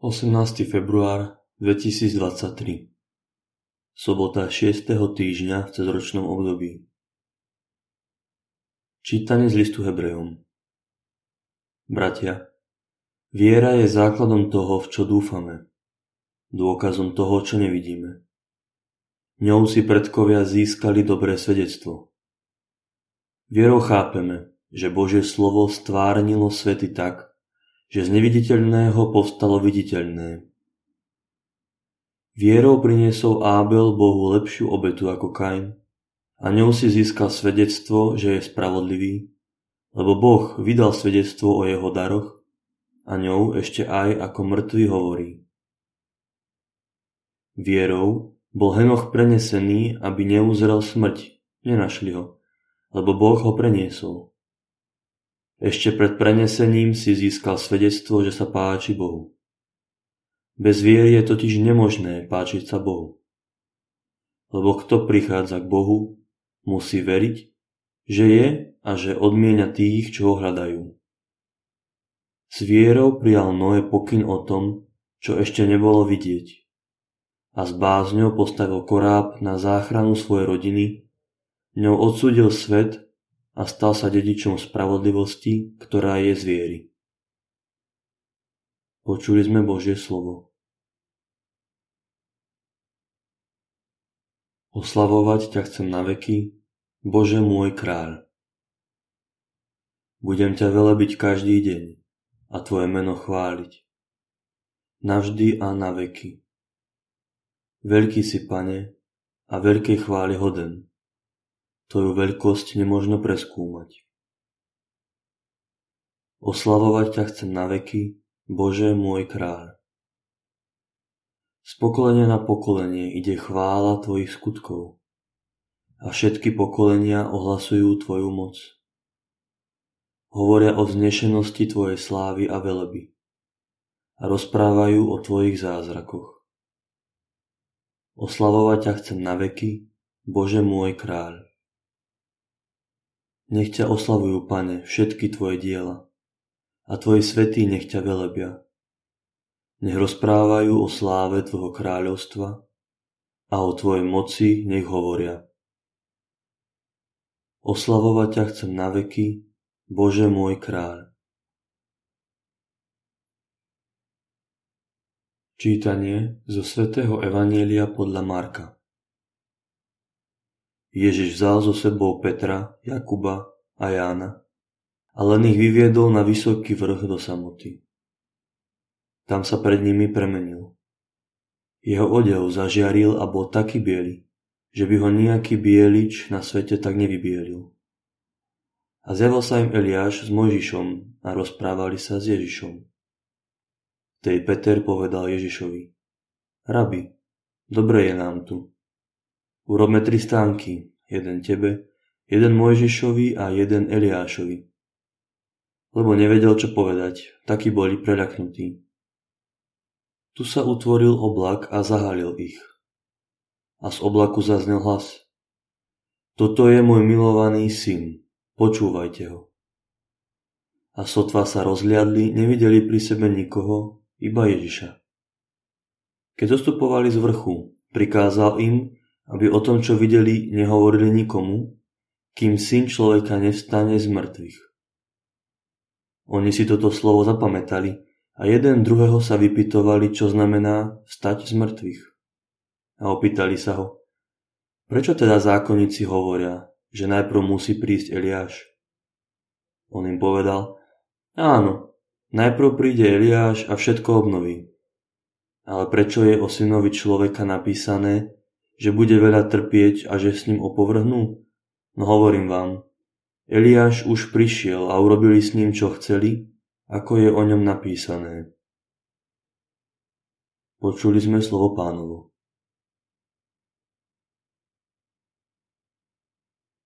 18. február 2023 Sobota 6. týždňa v cezročnom období Čítanie z listu Hebrejom Bratia, viera je základom toho, v čo dúfame, dôkazom toho, čo nevidíme. Ňou si predkovia získali dobré svedectvo. Vierou chápeme, že Božie slovo stvárnilo svety tak, že z neviditeľného povstalo viditeľné. Vierou priniesol Ábel Bohu lepšiu obetu ako Kain a ňou si získal svedectvo, že je spravodlivý, lebo Boh vydal svedectvo o jeho daroch a ňou ešte aj ako mŕtvy hovorí. Vierou bol Henoch prenesený, aby neuzrel smrť. Nenašli ho, lebo Boh ho preniesol. Ešte pred prenesením si získal svedectvo, že sa páči Bohu. Bez viery je totiž nemožné páčiť sa Bohu. Lebo kto prichádza k Bohu, musí veriť, že je a že odmienia tých, čo ho hľadajú. S vierou prijal Noé pokyn o tom, čo ešte nebolo vidieť. A s bázňou postavil koráb na záchranu svojej rodiny, ňou odsúdil svet a stal sa dedičom spravodlivosti, ktorá je z viery. Počuli sme Božie slovo. Oslavovať ťa chcem na veky, Bože môj kráľ. Budem ťa velebiť každý deň a Tvoje meno chváliť. Navždy a na veky. Veľký si, Pane, a veľkej chvály hoden. Tvoju veľkosť nemožno preskúmať. Oslavovať ťa chcem na veky, Bože môj kráľ. Z pokolenia na pokolenie ide chvála Tvojich skutkov a všetky pokolenia ohlasujú Tvoju moc. Hovoria o vznešenosti Tvojej slávy a veleby a rozprávajú o Tvojich zázrakoch. Oslavovať ťa chcem na veky, Bože môj kráľ. Nech ťa oslavujú, Pane, všetky Tvoje diela a Tvoji svetí nech ťa velebia. Nech rozprávajú o sláve Tvojho kráľovstva a o Tvojej moci nech hovoria. Oslavovať ťa chcem na veky, Bože môj kráľ. Čítanie zo svätého Evanielia podľa Marka Ježiš vzal so sebou Petra, Jakuba a Jána a len ich vyviedol na vysoký vrch do samoty. Tam sa pred nimi premenil. Jeho odev zažiaril a bol taký biely, že by ho nejaký bielič na svete tak nevybielil. A zjavil sa im Eliáš s Mojžišom a rozprávali sa s Ježišom. Tej Peter povedal Ježišovi, Rabi, dobre je nám tu, Urobme tri stánky, jeden tebe, jeden Mojžišovi a jeden Eliášovi. Lebo nevedel, čo povedať, takí boli preľaknutí. Tu sa utvoril oblak a zahalil ich. A z oblaku zaznel hlas. Toto je môj milovaný syn, počúvajte ho. A sotva sa rozliadli, nevideli pri sebe nikoho, iba Ježiša. Keď zostupovali z vrchu, prikázal im, aby o tom, čo videli, nehovorili nikomu, kým syn človeka nevstane z mŕtvych. Oni si toto slovo zapamätali a jeden druhého sa vypitovali, čo znamená stať z mŕtvych. A opýtali sa ho, prečo teda zákonníci hovoria, že najprv musí prísť Eliáš? On im povedal, áno, najprv príde Eliáš a všetko obnoví. Ale prečo je o synovi človeka napísané, že bude veľa trpieť a že s ním opovrhnú? No hovorím vám, Eliáš už prišiel a urobili s ním, čo chceli, ako je o ňom napísané. Počuli sme slovo pánovo.